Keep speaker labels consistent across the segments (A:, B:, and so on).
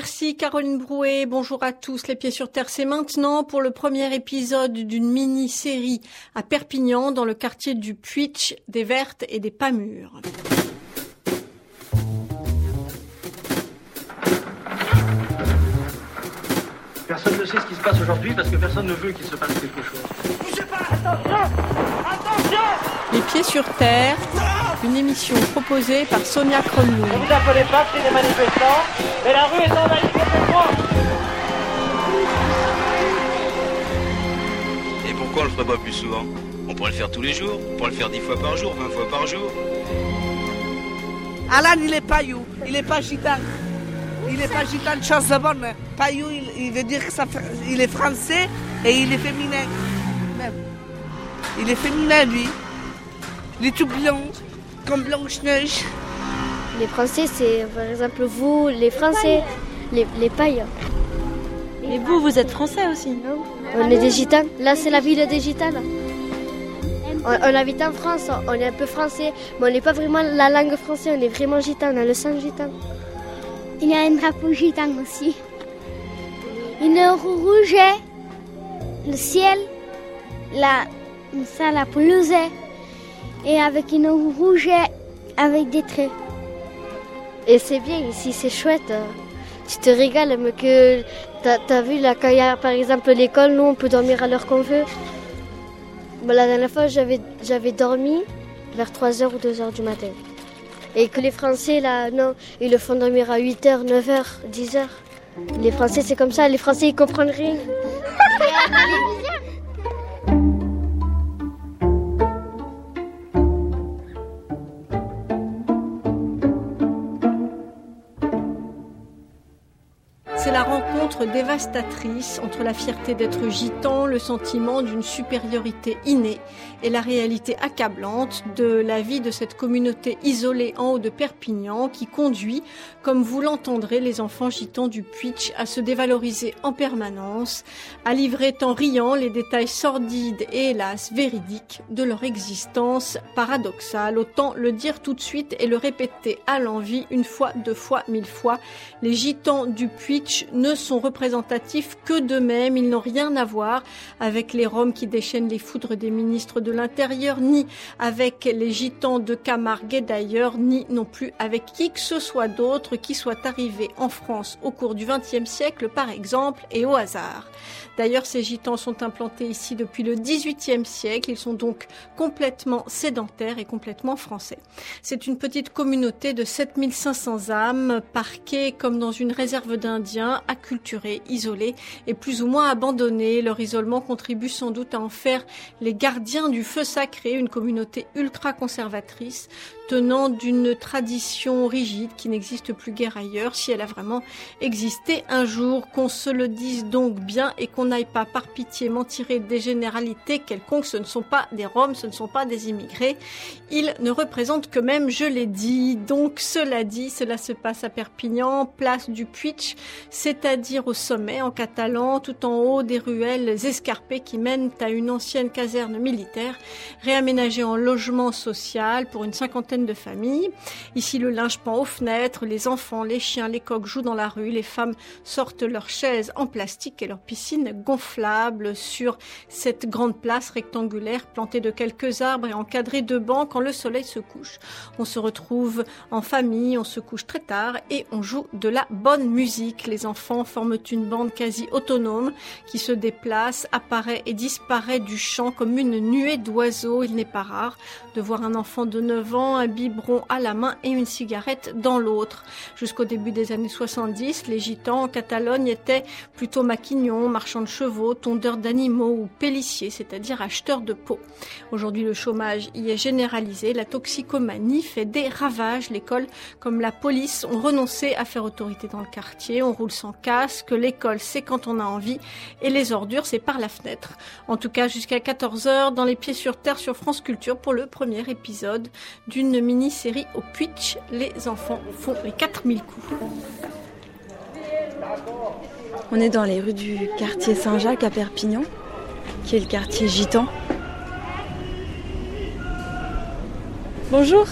A: Merci Caroline Brouet, bonjour à tous. Les pieds sur terre, c'est maintenant pour le premier épisode d'une mini-série à Perpignan dans le quartier du Puitch, des Vertes et des Pas Mûres.
B: Personne ne sait ce qui se passe aujourd'hui parce que personne ne veut qu'il se passe quelque chose.
C: Bougez pas Attention Attention
A: Les pieds sur terre, une émission proposée par Sonia
C: Ne
A: Kronlund.
C: vous appelez pas c'est des manifestants, mais la rue est envahie moi
D: Et pourquoi on le ferait pas plus souvent? On pourrait le faire tous les jours, on pourrait le faire 10 fois par jour, 20 fois par jour.
E: Alan, il est paillou, il est pas gitan. Il est pas gitan, chance de bonne. Paillou, il, il veut dire que ça, fait- il est français et il est féminin. Même. Il est féminin, lui. Il est tout blanc, comme Blanche-Neige.
F: Les Français, c'est par exemple vous, les Français, les, les pailles.
G: Et vous, vous êtes français aussi
F: Non On est des gitans. Là, c'est la ville des gitanes. On, on habite en France, on est un peu français, mais on n'est pas vraiment la langue française, on est vraiment gitan, on a le sang gitan.
H: Il y a un drapeau gitan aussi. Une roue rouge, le ciel, la, ça, la pelouse, et avec une rouge avec des traits.
F: Et c'est bien ici, c'est chouette. Tu te régales, mais que t'as as vu là, quand il y a par exemple l'école, nous on peut dormir à l'heure qu'on veut. Bon, la dernière fois, j'avais j'avais dormi vers 3h ou 2h du matin. Et que les Français, là, non, ils le font dormir à 8h, 9h, 10h. Les Français, c'est comme ça, les Français, ils comprennent rien.
A: dévastatrice entre la fierté d'être gitan, le sentiment d'une supériorité innée et la réalité accablante de la vie de cette communauté isolée en haut de Perpignan qui conduit, comme vous l'entendrez, les enfants gitans du Puitch à se dévaloriser en permanence, à livrer en riant les détails sordides et hélas véridiques de leur existence paradoxale. Autant le dire tout de suite et le répéter à l'envi une fois, deux fois, mille fois. Les gitans du Puitch ne sont que d'eux-mêmes. Ils n'ont rien à voir avec les Roms qui déchaînent les foudres des ministres de l'Intérieur, ni avec les gitans de Camargue d'ailleurs, ni non plus avec qui que ce soit d'autre qui soit arrivé en France au cours du XXe siècle, par exemple, et au hasard. D'ailleurs, ces gitans sont implantés ici depuis le XVIIIe siècle. Ils sont donc complètement sédentaires et complètement français. C'est une petite communauté de 7500 âmes, parquées comme dans une réserve d'Indiens, isolées et plus ou moins abandonnées. Leur isolement contribue sans doute à en faire les gardiens du feu sacré, une communauté ultra conservatrice, tenant d'une tradition rigide qui n'existe plus guère ailleurs, si elle a vraiment existé un jour. Qu'on se le dise donc bien et qu'on n'aille pas par pitié m'en tirer des généralités quelconques. Ce ne sont pas des Roms, ce ne sont pas des immigrés. Ils ne représentent que même, je l'ai dit. Donc, cela dit, cela se passe à Perpignan, place du Puitch, c'est-à-dire au sommet, en catalan, tout en haut des ruelles escarpées qui mènent à une ancienne caserne militaire réaménagée en logement social pour une cinquantaine de familles. Ici, le linge pend aux fenêtres, les enfants, les chiens, les coqs jouent dans la rue, les femmes sortent leurs chaises en plastique et leurs piscines gonflables sur cette grande place rectangulaire plantée de quelques arbres et encadrée de bancs quand le soleil se couche. On se retrouve en famille, on se couche très tard et on joue de la bonne musique. Les enfants forment une bande quasi autonome qui se déplace, apparaît et disparaît du champ comme une nuée d'oiseaux. Il n'est pas rare de voir un enfant de 9 ans, biberon à la main et une cigarette dans l'autre. Jusqu'au début des années 70, les gitans en Catalogne étaient plutôt maquignons, marchands de chevaux, tondeurs d'animaux ou pellissiers, c'est-à-dire acheteurs de peau. Aujourd'hui, le chômage y est généralisé, la toxicomanie fait des ravages. L'école, comme la police, ont renoncé à faire autorité dans le quartier. On roule sans casque, l'école, c'est quand on a envie, et les ordures, c'est par la fenêtre. En tout cas, jusqu'à 14h, dans les pieds sur terre sur France Culture pour le premier épisode d'une mini-série au Puitch. Les enfants font les 4000 coups.
G: On est dans les rues du quartier Saint-Jacques à Perpignan, qui est le quartier gitan. Bonjour.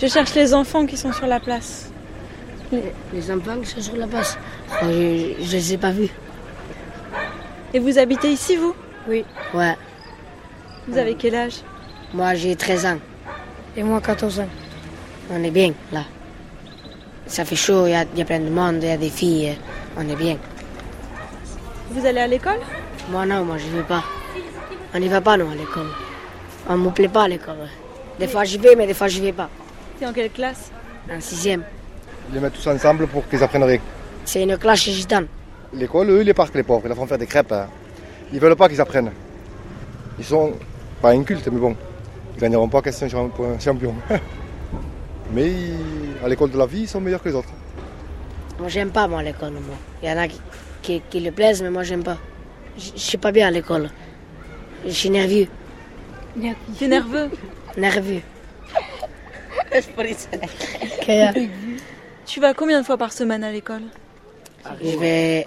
G: Je cherche les enfants qui sont sur la place.
I: Les enfants qui sont sur la base, oh, je ne les ai pas vus.
G: Et vous habitez ici, vous?
I: Oui. Ouais.
G: Vous avez quel âge?
I: Moi, j'ai 13 ans.
J: Et moi, 14 ans.
I: On est bien, là. Ça fait chaud, il y, y a plein de monde, il y a des filles. On est bien.
G: Vous allez à l'école?
I: Moi, non, moi, je ne vais pas. On n'y va pas, nous, à l'école. On ne me plaît pas à l'école. Des fois, j'y vais, mais des fois, je ne vais pas.
G: T'es en quelle classe?
I: En sixième.
K: Ils les mettent tous ensemble pour qu'ils apprennent rien.
I: C'est une classe gitane.
K: L'école, eux, ils les partent, les pauvres. Ils leur font faire des crêpes. hein. Ils veulent pas qu'ils apprennent. Ils sont pas incultes, mais bon. Ils gagneront pas question pour un champion. mais à l'école de la vie, ils sont meilleurs que les autres.
I: Moi, j'aime pas, moi, l'école, moi. Il y en a qui, qui, qui le plaisent, mais moi, j'aime pas. Je suis pas bien à l'école. Je suis nerveux.
G: T'es nerveux?
I: Nerveux.
G: Tu vas combien de fois par semaine à l'école?
I: Je vais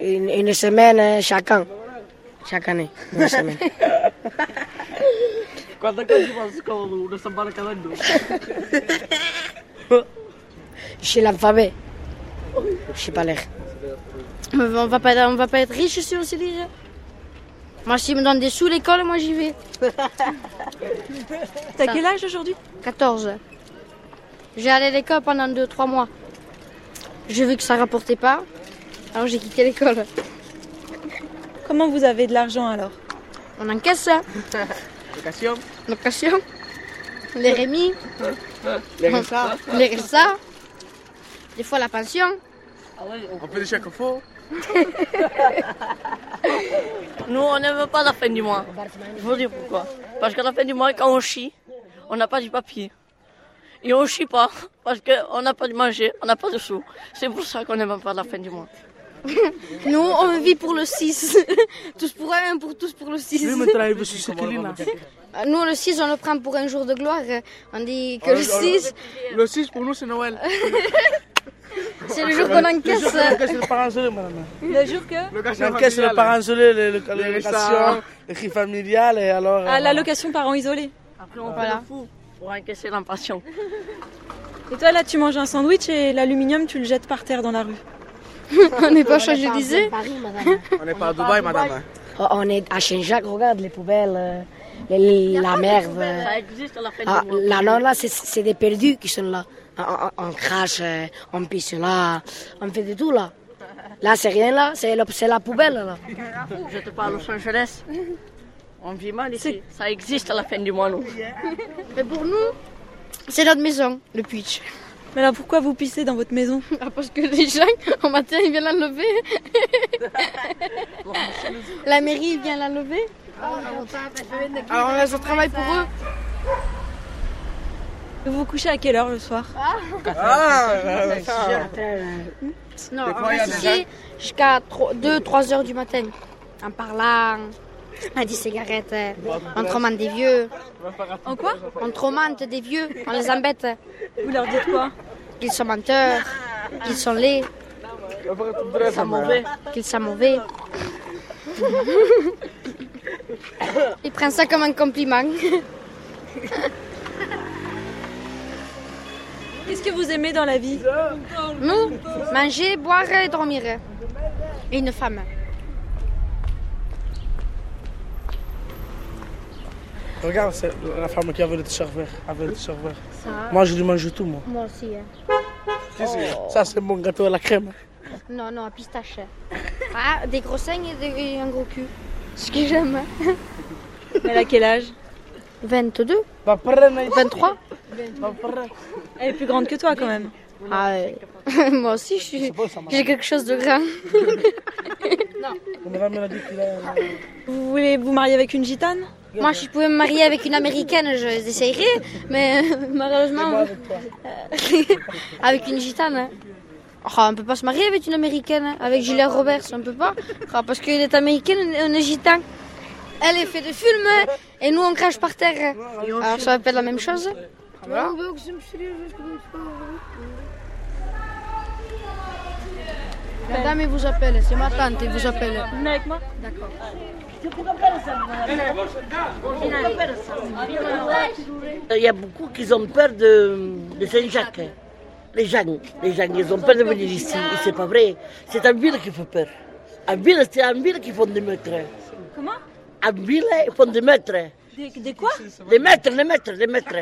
I: une, une- semaine chaque an. Chaque année, une semaine.
C: O samba cada
I: Je suis l'alphabet. Je sais pas.
J: Mais on va pas, on va pas être riche si on sait lire. Moi, s'ils me donnent des sous l'école, moi j'y vais.
G: T'as quel âge aujourd'hui?
J: 14. J'ai allé à l'école pendant 2-3 mois. J'ai vu que ça rapportait pas, alors j'ai quitté l'école.
G: Comment vous avez de l'argent alors?
J: On encaisse ça.
C: Location
J: Location. Les rémis.
C: Les.
J: Des fois la pension.
C: On fait des chèques faux Nous, on n'aime pas la fin du mois. Je vous dire pourquoi. Parce qu'à la fin du mois, quand on chie, on n'a pas du papier. Et on chie pas parce qu'on n'a pas de manger, on n'a pas de sous. C'est pour ça qu'on n'aime pas la fin du mois.
J: Nous, on vit pour le 6. tous pour un, pour tous pour le 6.
C: Lui, maintenant, il veut sucer Kelina.
J: Nous, le 6, on le prend pour un jour de gloire. On dit que le 6,
C: Le 6 pour nous, c'est Noël.
J: c'est le jour qu'on encaisse.
C: Le parent isolé, madame.
G: Le jour que?
C: On encaisse le parent isolé, le- le- les locations, les cris familiales, et alors.
G: Ah,
C: euh,
G: l'allocation parents isolés.
C: Après, on
J: Voilà.
C: fou pour encaisser l'impatient.
G: Et toi là, tu manges un sandwich et l'aluminium, tu le jettes par terre dans la rue.
J: on n'est pas d'idée.
C: On n'est pas à Dubaï, madame.
I: Oh, On est à Saint-Jacques, regarde les poubelles, euh, les- la merde.
C: Ça existe à la fin
I: Ah,
C: du mois.
I: là, non, là, c'est- c'est des perdus qui sont là. On, on- on crache, euh, on pisse là, on fait de tout là. Là, c'est rien là, c'est le- c'est la poubelle là.
C: Je te parle à Los Angeles. On vit mal ici. Ça existe à la fin du mois, nous.
J: Mais pour nous, c'est notre maison, le pitch.
G: Mais alors pourquoi vous pissez dans votre maison
J: Ah, parce que les gens, au matin, ils viennent l'enlever. La mairie vient l'enlever. Alors on laisse le travail pour eux.
G: Vous vous couchez à quelle heure le soir
J: Non, on ici jusqu'à 2-3 heures du matin. En parlant, à des cigarettes, euh, on tromante des vieux.
G: En quoi
J: On tromante des vieux, on les embête.
G: Vous leur dites quoi
J: Qu'ils sont menteurs, qu'ils sont laids,
C: Qu'ils sont mauvais.
J: qu'ils sont mauvais. Ils prennent ça comme un compliment.
G: Qu'est-ce que vous aimez dans la vie
J: Nous, manger, boire et dormir. Et une femme.
C: Regarde, c'est la femme qui avait le t-shirt vert. Avait le t-shirt vert. Moi, je lui mange tout, moi.
J: Moi aussi.
C: Ça, c'est mon gâteau à la crème.
J: Non, non, à pistache. Ah, des gros seins et, des- et un gros cul. Ce que j'aime. hein.
G: Elle a quel âge?
J: 22
C: Va prendre
J: 23
C: Va prendre.
G: Elle est plus grande que toi quand même.
J: Ah, ouais. Moi aussi, je suis- j'ai quelque chose de grand.
C: A.
G: Vous voulez vous marier avec une gitane?
J: Moi, si je pouvais me marier avec une américaine, je essayerais. Mais euh, malheureusement, euh, avec une gitane. hein. Oh, on peut pas se marier avec une américaine. hein. Avec Julia Roberts, on peut pas. Oh, parce qu'elle est américaine, on est gitan. Elle est fait de film hein, et nous on crache par terre. Alors ça va pas être la même chose. Voilà. Madame, elle vous appelle, c'est ma tante, elle vous appelle.
G: Moi
L: Il y a beaucoup qui ont peur de, de Saint-Jacques. les gens, les gens, ils ont peur de venir ici. Et c'est pas vrai. C'est en ville qui fait peur. En ville, c'est en ville qu'ils font des meurtres.
G: Comment?
L: En ville, ils font des meurtres.
G: Des, des quoi?
L: Des meurtres, des meurtres, des meurtres.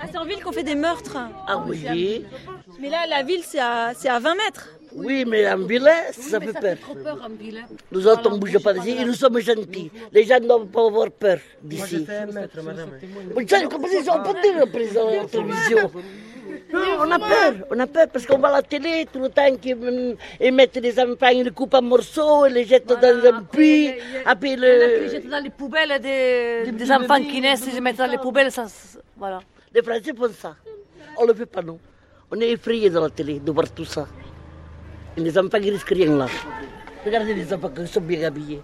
G: Ah, c'est en ville qu'on fait des meurtres.
L: Ah oui.
G: Mais là, la ville, c'est à, c'est à 20 mètres.
L: Oui, mais en ville, ça fait peur. Nous autres, on ne bouge pas d'ici et nous sommes gentils. Les gens ne doivent pas avoir peur d'ici. Vous savez, on peut dire en la télévision. Non, on a peur, on a peur parce qu'on voit la télé tout le temps qu'ils ils mettent les enfants, ils les coupent en morceaux, ils les jettent dans un puits. Après
M: Ils
L: le...
M: jettent dans les poubelles des, des enfants qui naissent, ils les mettent dans les poubelles. Ça, ça- voilà.
L: Les Français font ça. On ne le fait pas, nous. On est effrayés dans la télé de voir tout ça. Et les enfants, ils risquent rien là. Regardez les enfants qui sont bien habillés.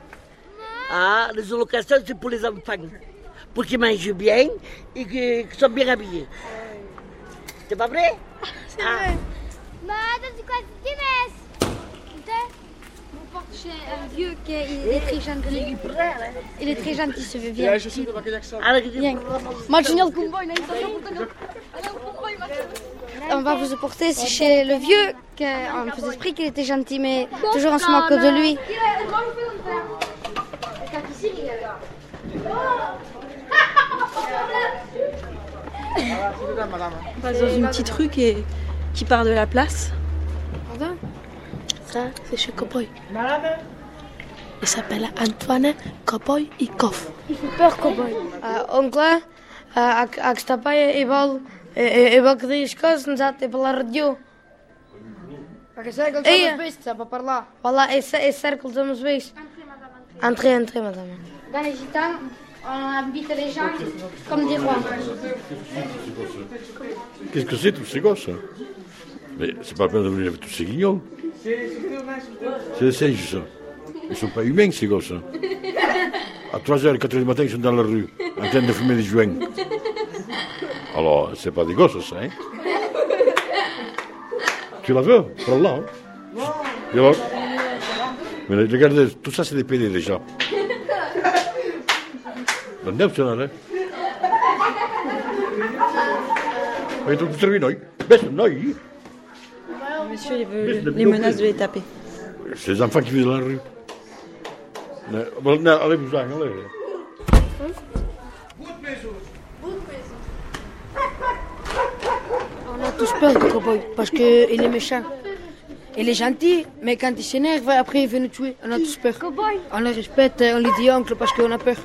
L: Ah, les allocations, c'est pour les enfants. Pour qu'ils mangent bien et qu'ils soient bien habillés. C'est pas vrai C'est vrai.
H: Madame, c'est quoi chez un vieux qui est, il est très gentil. Il est très gentil, ce vieux. Viens. Viens. Marginal Kumboy, là, il On va vous apporter c'est chez le vieux, qu'on faisait esprit qu'il était gentil, mais toujours on se moque de lui.
G: On passe dans une petite rue qui, est- qui part de la place.
N: Ça, c'est chez Cowboy. Il s'appelle Antoine Cowboy Ikoff.
H: Il fait peur, cowboy.
J: Ah, oncle, ah, ak, ak sta pa je ebal, ebal que diz coisas, nos até pela radio.
O: Perché sai che
J: Ei,
O: sono questo, sta per là.
J: Voilà, é, é cercle de nos beis. Entrez, entrez, madame.
H: Dans les gitans, on habite les gens comme des rois.
P: Qu'est-ce que c'est tous ces gosses hein Mais c'est pas la peine de venir avec tous ces guignols. C'est des singes, ça. Ils sont pas humains, ces gosses. hein. À 3h, 4h du matin, ils sont dans la rue, en train de fumer des joints. Alors, c'est pas des gosses, ça, hein Tu la veux Prends-la. Hein alors Mais regardez, tout ça, c'est des PD, déjà. Andiamo, se ne Hai tu servi noi? Best noi?
G: Monsieur il veut les menaces de les taper.
P: C'est les enfants qui vivent dans la rue. Allez, vous allez, allez.
J: On a tous peur du cowboy parce qu'il est méchant. Il est gentil, mais quand il s'énerve, après il veut nous tuer. On a tous peur. On le respecte, on lui dit oncle parce qu'on a peur.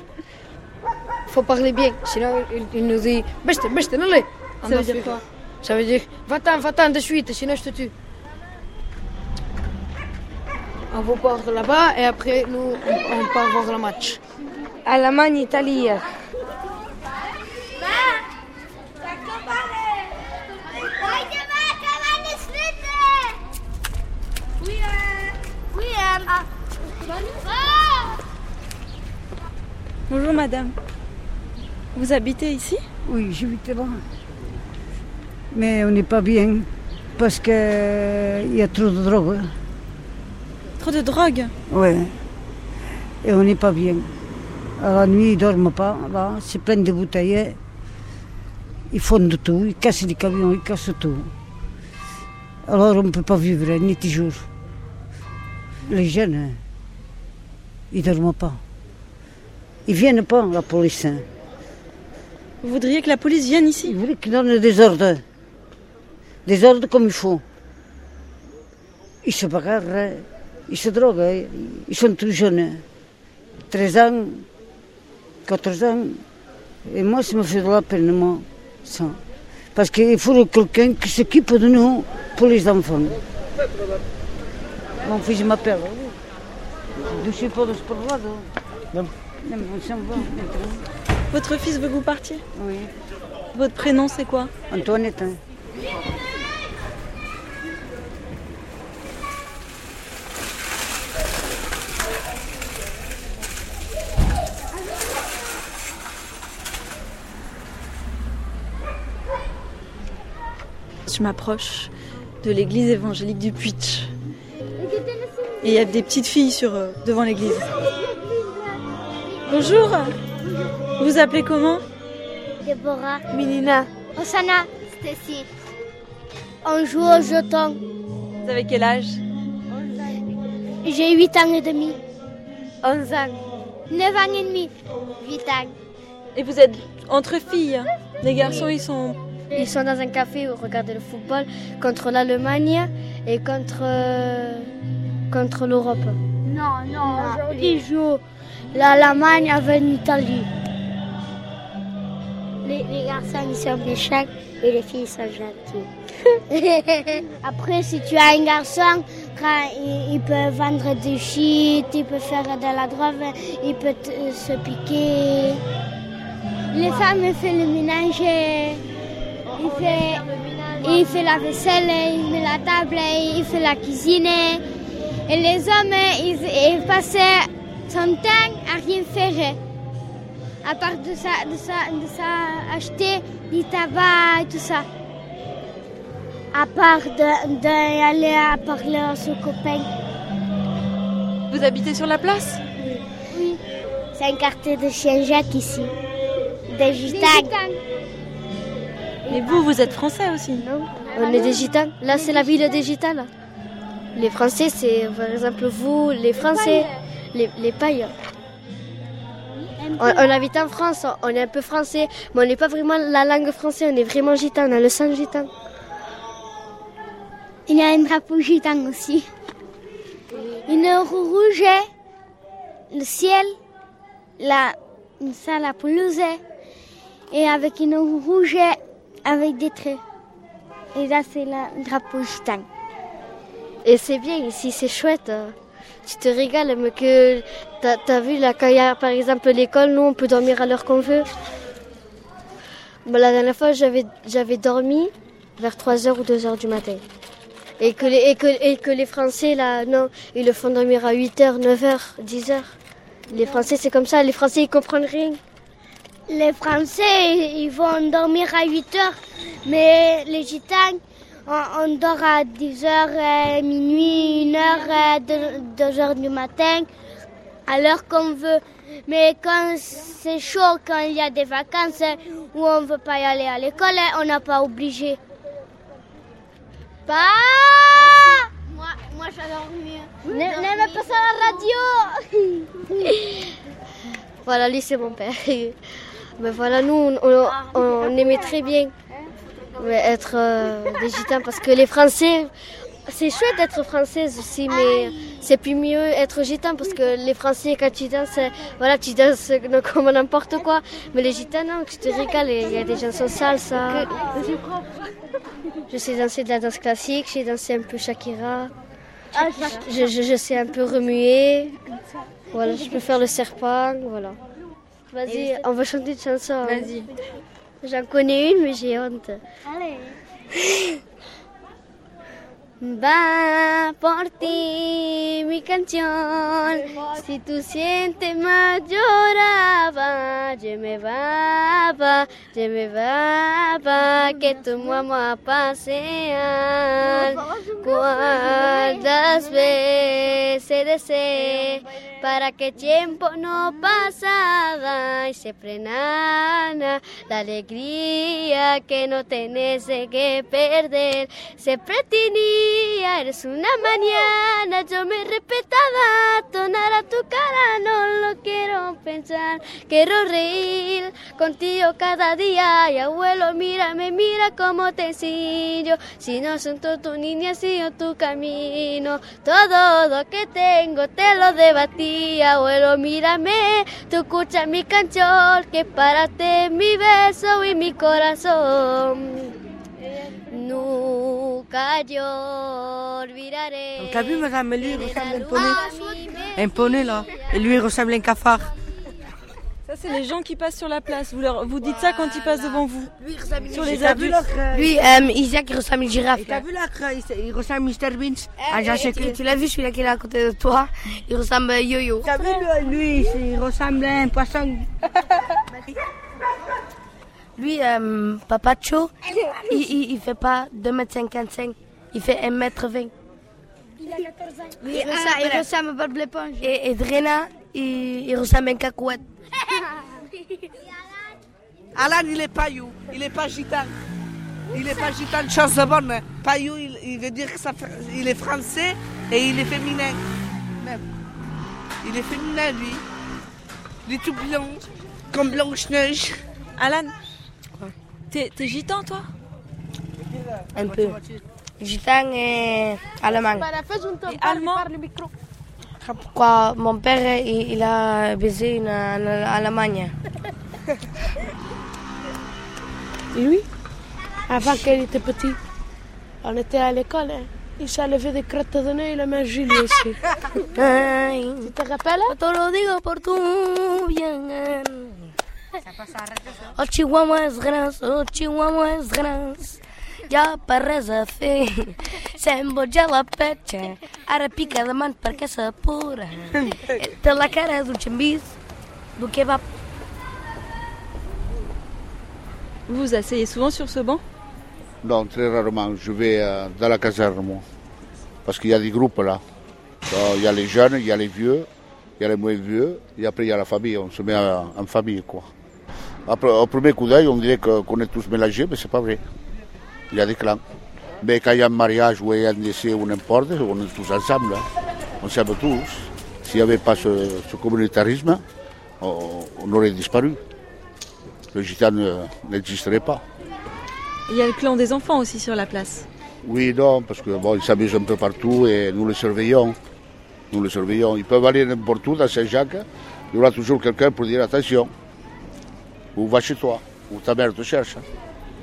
J: faut parler bien, sinon il, il nous dit Beste, beste, allez. On
G: Ça veut dire quoi?
J: Ça veut dire Va-t'en, va-t'en de suite, sinon je te tue. On va voir là-bas et après nous on, on part voir le match. Allemagne, Italie.
G: Bonjour madame. Vous habitez ici?
Q: Oui, j'habite là. Mais on n'est pas bien parce qu'il y a trop de drogue.
G: Trop de drogue?
Q: Ouais. Et on n'est pas bien. À la nuit, ils ne dorment pas. Là, c'est plein de bouteilles. Ils font de tout. Ils cassent les camions, ils cassent tout. Alors on ne peut pas vivre, ni toujours. Les jeunes, ils ne dorment pas. Ils ne viennent pas, la police. hein.
G: Vous voudriez que la police vienne ici?
Q: Ils voulaient qu'ils donnent des ordres. Des ordres comme il faut. Ils se bagarrent, ils se droguent, ils sont tous jeunes. 13 ans, 14 ans. Et moi, ça me fait de la peine, moi, ça. Parce qu'il faut quelqu'un qui s'occupe de nous pour les enfants. Mon fils m'appelle. Je ne suis pas de ce
G: Votre fils veut que vous partiez
Q: Oui.
G: Votre prénom c'est quoi
Q: Antoinette.
G: Je m'approche de l'église évangélique du Puitch. Et il y a des petites filles sur, euh, devant l'église. Bonjour Vous appelez comment
H: Déborah. Minina. Osana. ici. On joue au jeton.
G: Vous avez quel âge
H: J'ai 8 ans et demi.
G: 11 ans.
H: 9 ans et demi. 8 ans.
G: Et vous êtes entre filles hein Les garçons, ils sont...
F: Ils sont dans un café où regarder le football contre l'Allemagne et contre, contre l'Europe.
H: Non, non, aujourd'hui ils jouent l'Allemagne avec l'Italie. Les, les garçons ils sont méchants et les filles sont gentilles. Après, si tu as un garçon, il, peut vendre du shit, il peut faire de la drogue, il peut te- se piquer. Les femmes font le ménage, il fait, fait la vaisselle, il met la table, il fait la cuisine. Et les hommes, ils, ils passaient son temps à rien faire. À part de ça, de ça, de ça acheter du tabac et tout ça. À part de- d'aller à parler à ses copains.
G: Vous habitez sur la place?
H: Oui. C'est un quartier de Chien-Jacques ici. Des gitans.
G: Mais vous, vous êtes français aussi
F: Non, on est des gitans. Là, c'est la ville des gitans. là. Les Français, c'est par exemple vous, les Français, les, les pailles. On, on habite en France, on est un peu français, mais on n'est pas vraiment la langue française, on est vraiment gitan, on a le sang gitan.
H: Il y a un drapeau gitan aussi. Une roue rouge, le ciel, la, ça, la pelouse, et avec une roue rouge avec des traits. Et là, c'est le drapeau gitan.
F: Et c'est bien ici, c'est chouette. Tu te régales, mais que t'as as vu là, quand par exemple l'école, nous on peut dormir à l'heure qu'on veut. Bon, la dernière fois, j'avais dormi vers 3h ou 2h du matin. Et que, les, Français, là, non, ils le font dormir à 8h, 9h, 10h. Les Français, c'est comme ça, les Français, ils comprennent rien.
H: Les Français, ils vont dormir à 8 heures, mais les Gitans, on, on dort à 10 heures, euh, minuit, 1 heure, 2, heures du matin, à l'heure qu'on veut. Mais quand c'est chaud, quand il y a des vacances où on ne veut pas y aller à l'école, on n'a pas obligé. Pas Moi, moi j'adore mieux. N'aime pas ça la radio
F: Voilà, lui, c'est mon père. Mais voilà, nous, on, on- on aimait très bien ouais, être euh, des gitans parce que les Français, c'est chouette d'être française aussi, mais c'est plus mieux être gitan parce que les Français, quand tu danses, voilà, tu danses comme n'importe quoi. Mais les gitans, non, tu te régales. Il y a des chansons salsa. Je sais danser de la danse classique, j'ai dansé un peu Shakira. Je, je- je sais un peu remuer. Voilà, je peux faire le serpent, voilà. Vas-y, on va chanter une chanson.
G: Vas-y.
F: J'en connais une, mais j'ai honte.
H: Allez.
F: Va por ti mi canción. Si tú sientes más lloraba, je me va, je me va, que tu vamos a pasear. Cuántas veces deseé para que tiempo no pasara y se frenara la alegría que no tenés que perder. Siempre tenía, eres una mañana, yo me respetaba, tonara tu cara, no lo quiero pensar, quiero reír contigo cada día y abuelo, mírame, mira cómo te enseño, si no son tu niña, sigo tu camino, todo lo que tengo te lo debatí, abuelo, mírame, tú escucha mi canción, que para ti mi beso y mi corazón. Nunca yo olvidaré.
I: T'as vu, madame, lui, ressemble à un poney. Un poney, là. Et lui, ressemble à un cafard.
G: C'est les gens qui passent sur la place. Vous, leur, vous dites ça quand ils passent devant vous. Sur les
I: T'as vu
G: adultes.
I: l'autre, euh,
N: Lui, euh, Isaac, il ressemble à une girafe.
I: T'as vu là, il, il ressemble à Mr. Beans
N: Ah, et- et-
I: Secret.
N: tu l'as vu celui-là qui est à côté de toi Il ressemble à Yo-Yo.
I: T'as vu lui, lui, il ressemble à un poisson.
N: Lui, euh, Papacho, il, il, il fait pas 2m55, il fait 1m20.
H: Il ressemble, il ressemble à Bob l'éponge.
N: Et, et Drena, il, il ressemble à une cacouette.
E: Alan, il est pas you, il est pas gitan. Il n'est pas gitan, chose bonne. Payou, il, il veut dire qu'il est français et il est féminin. Même. Il est féminin, lui. Il est tout blanc, comme Blanche-Neige.
G: Alan, t'es t'es gitan, toi?
N: Un peu. Gitan et allemand.
G: Et allemand?
N: Pourquoi mon père il, il a baisé une en Allemagne.
R: Et lui, avant qu'il était petit, on était à l'école. hein. Il s'est levé des crottes de nez, il a mangé lui aussi.
N: Ay,
R: Tu te rappelles
N: te lo digo por tu bien. El chihuahua és gras, el chihuahua és gras. Ja per res a fer, s'emboja la petxa, ara pica de mans perquè s'apura. Té la cara d'un xambís, d'un kebab.
G: Vous vous asseyez souvent sur ce banc?
S: Non, très rarement. Je vais euh, dans la caserne, moi. Parce qu'il y a des groupes là. Donc, Il y a les jeunes, il y a les vieux, il y a les moins vieux, et après il y a la famille. On se met en, en famille, quoi. Après, au premier coup d'œil, on dirait qu'on est tous mélangés, mais c'est pas vrai. Il y a des clans. Mais quand il y a un mariage ou il y a un décès ou n'importe, on est tous ensemble. hein. On s'aime tous. S'il n'y avait pas ce, ce communautarisme, on, on aurait disparu. Le gitan ne- n'existerait pas.
G: Il y a le clan des enfants aussi sur la place.
S: Oui, non, parce que bon, ils s'amusent un peu partout et nous les surveillons. Nous les surveillons. Ils peuvent aller n'importe où dans Saint-Jacques. Il y aura toujours quelqu'un pour dire attention. Ou va chez toi. Ou ta mère te cherche.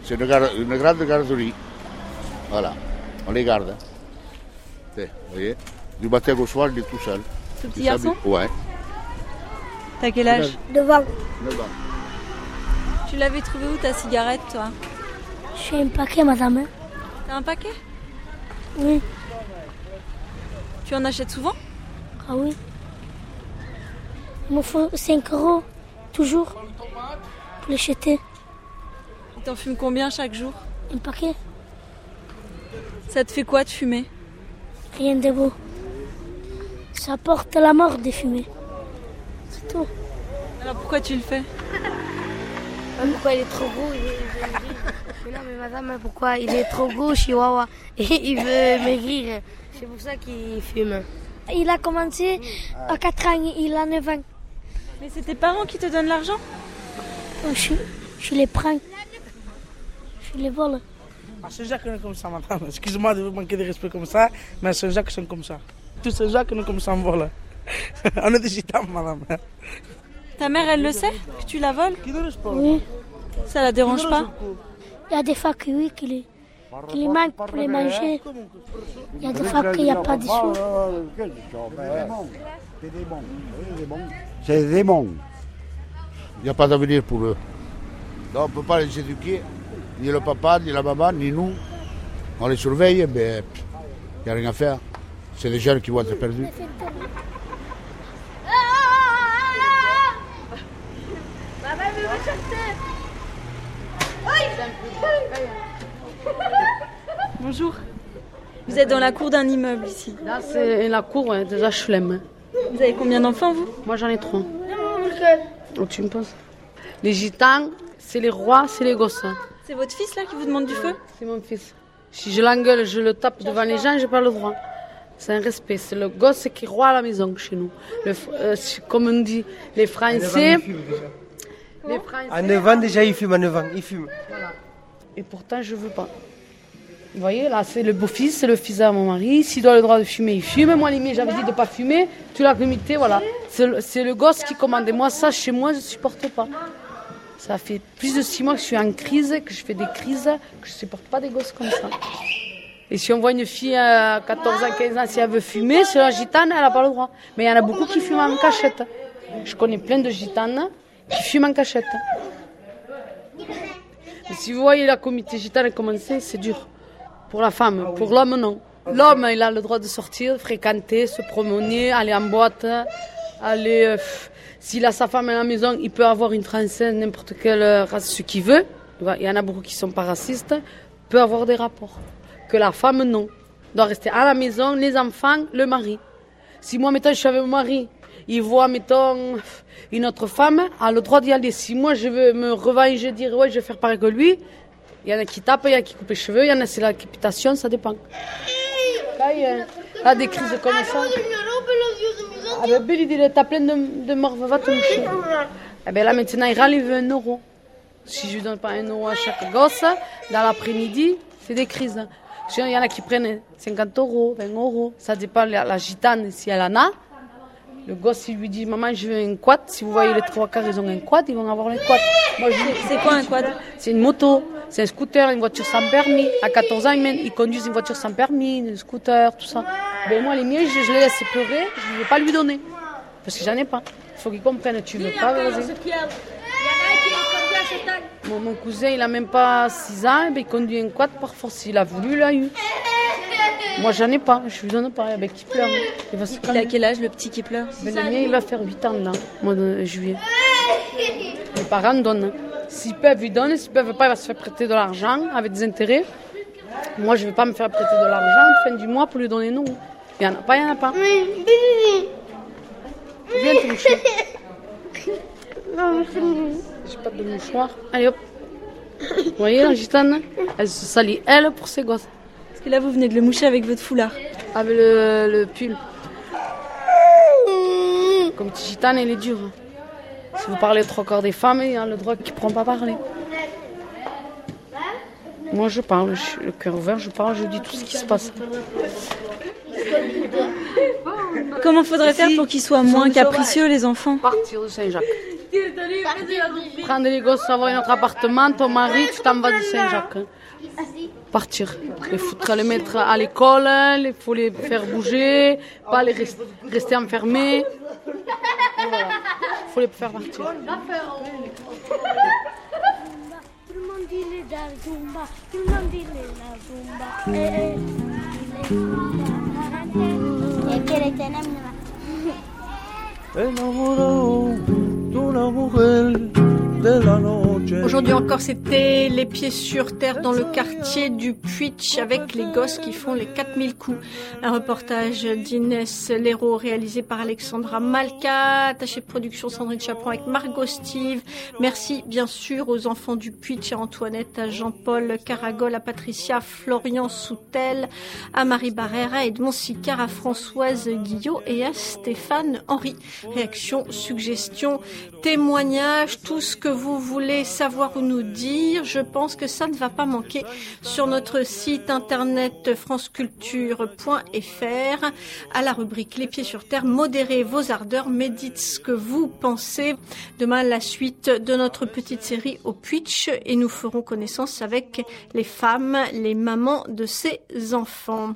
S: C'est une, gar- une grande garderie. Voilà. On les garde. hein. Vous voyez Du matin au soir, il est tout seul.
G: Ce petit garçon.
S: Ouais.
G: T'as quel âge
H: Devant.
G: Tu l'avais trouvé où ta cigarette, toi?
H: J'ai un paquet, madame.
G: T'as un paquet?
H: Oui.
G: Tu en achètes souvent?
H: Ah oui. Il me faut 5 euros, toujours, pour les jeter.
G: Et T'en fumes combien chaque jour
H: Un paquet,
G: Ça te fait quoi de fumer
H: rien de beau. Ça porte la mort de fumer. C'est tout.
G: Alors pourquoi tu le fais
N: Pourquoi il est trop gros il. Mais non, mais madame, pourquoi il est trop gros, Chihuahua Et il veut maigrir. C'est pour ça qu'il fume.
H: Il a commencé à 4 ans, il a 9 ans.
G: Mais c'est tes parents qui te donnent l'argent
H: Je, je les prends. Je les vole.
E: À Saint-Jacques, on est comme ça, madame. Excuse-moi de vous manquer de respect comme ça, mais à Saint-Jacques, sont comme ça. Tous Saint-Jacques, on est comme ça, on vole. on est des gitans, madame.
G: Ta mère, elle le sait que tu la voles
H: Oui.
G: Ça la dérange pas
H: Il y a des fois que oui, qu'il les, qu'il manque pour les manger. Il y a des fois qu'il n'y a pas de sous.
S: C'est des démons. Il n'y a pas d'avenir pour eux. Donc on ne peut pas les éduquer, ni le papa, ni la maman, ni nous. On les surveille, mais il n'y a rien à faire. C'est des jeunes qui vont être perdus.
G: Bonjour. Vous êtes dans la cour d'un immeuble ici.
R: Là, c'est la cour des HLM.
G: Vous avez combien d'enfants, vous?
R: Moi, j'en ai trois. Oh, tu me poses Les gitans, c'est les rois, c'est les gosses.
G: C'est votre fils là qui vous demande du feu
R: C'est mon fils. Si je l'engueule, je le tape devant les gens, j'ai pas le droit. C'est un respect. C'est le gosse qui roi à la maison chez nous. Le euh, comme on dit, les Français. Les Français.
T: À 9 ans, déjà, il fume à 9 ans. Il fume.
R: Et pourtant, je veux pas. Vous voyez, là, c'est le beau-fils, c'est le fils à mon mari. S'il doit le droit de fumer, il fume. Moi, les miens, j'avais dit de pas fumer. Tu l'as limité, voilà. C'est le, c'est le gosse qui commande. Et moi, ça, chez moi, je supporte pas. Ça fait plus de six mois que je suis en crise, que je fais des crises, que je supporte pas des gosses comme ça. Et si on voit une fille à 14 ans, 15 ans, si elle veut fumer, c'est la gitane, elle n'a pas le droit. Mais il y en a beaucoup qui fument en cachette. Je connais plein de gitanes qui fument en cachette. Mais si vous voyez la comité gitane commencer, c'est dur. Pour la femme, pour l'homme, non. L'homme, il a le droit de sortir, fréquenter, se promener, aller en boîte, aller. euh, S'il a sa femme à la maison, il peut avoir une française, n'importe quelle euh, race, ce qu'il veut. Il y en a beaucoup qui sont pas racistes. Peut avoir des rapports. Que la femme, non. Doit rester à la maison, les enfants, le mari. Si moi, mettons, je suis avec mon mari, il voit, mettons, une autre femme, a le droit d'y aller. Si moi, je veux me revenger, dire, ouais, je vais faire pareil que lui, Il y en a qui tapent, il y en a qui coupent les cheveux, il y en a c'est la capitation, ça dépend. Là, il y a, des crises comme ça. Ah ben, Bill, il dit, t'as plein de, de morts, va te moucher. Eh ben là, maintenant, il veut un euro. Si je lui donne pas un euro à chaque gosse, dans l'après-midi, c'est des crises. Il y en a qui prennent 50 euros, 20 euros. Ça dépend de la, la gitane, si elle en a. Le gosse, il lui dit, maman, je veux un quad. Si vous voyez les trois quarts, ils ont un quad, ils vont avoir un quad. Moi, je dis,
G: C'est quoi un quad?
R: C'est une moto, c'est un scooter, une voiture sans permis. À 14 ans, ils, mènent- ils conduisent une voiture sans permis, un scooter, tout ça. Ben moi, les miens, je, je les laisse pleurer, je ne veux pas lui donner. Parce que j'en ai pas. Il faut qu'ils comprennent, tu veux pas, vas-y. Mon, mon cousin, il a même pas 6 ans, ben, il conduit un quad par force. Il a voulu, il l'a eu. Moi, j'en ai pas, je lui donne pas. Ben, qui pleure. Il, va se
G: Il a quel âge le petit qui pleure
R: ben, le mien, il va faire 8 ans là, au mois de juillet. Les parents donnent. S'ils peuvent, ils donnent. S'ils peuvent pas, il va se faire prêter de l'argent avec des intérêts. Moi, je vais pas me faire prêter de l'argent fin du mois pour lui donner non. Il y en a pas, il y en a pas. Viens te moucher. J'ai pas de mouchoir. Allez hop. Vous voyez la gitane Elle se salit elle pour ses gosses.
G: Parce que là, vous venez de le moucher avec votre foulard.
R: Avec le, le pull. Comme petite gitane, elle est dure. Si vous parlez trois quarts des femmes, il y a le droit ne pourront pas parler. Moi, je parle, je suis le cœur ouvert, je parle, je dis tout ce qui se passe.
G: Comment faudrait faire pour qu'ils soient moins capricieux, les enfants
R: Partir de Saint-Jacques. Prendre les gosses, avoir un autre appartement, ton mari, tu t'en vas de Saint-Jacques. hein. Partir. Il faut les mettre à l'école, il faut les faire bouger, pas les res- rester enfermés. Il faut les faire partir.
H: Tout le monde dit les tout le monde dit les
U: enamorado de una mujer de la noche.
A: Aujourd'hui encore, c'était les pieds sur terre dans le quartier du Puitch avec les gosses qui font les 4000 coups. Un reportage d'Inès Léraud réalisé par Alexandra Malka, attaché de production Sandrine Chaperon avec Margot Steve. Merci bien sûr aux enfants du Puitch, à Antoinette, à Jean-Paul Caragol, à Patricia, Florian Soutel, à Marie Barrère, à Edmond Sicard, à Françoise Guillot et à Stéphane Henry. Réaction, suggestions, témoignages, tout ce que vous voulez savoir ou nous dire, je pense que ça ne va pas manquer sur notre site internet franceculture.fr à la rubrique Les pieds sur terre. Modérez vos ardeurs, mais dites ce que vous pensez. Demain, la suite de notre petite série au Twitch et nous ferons connaissance avec les femmes, les mamans de ces enfants.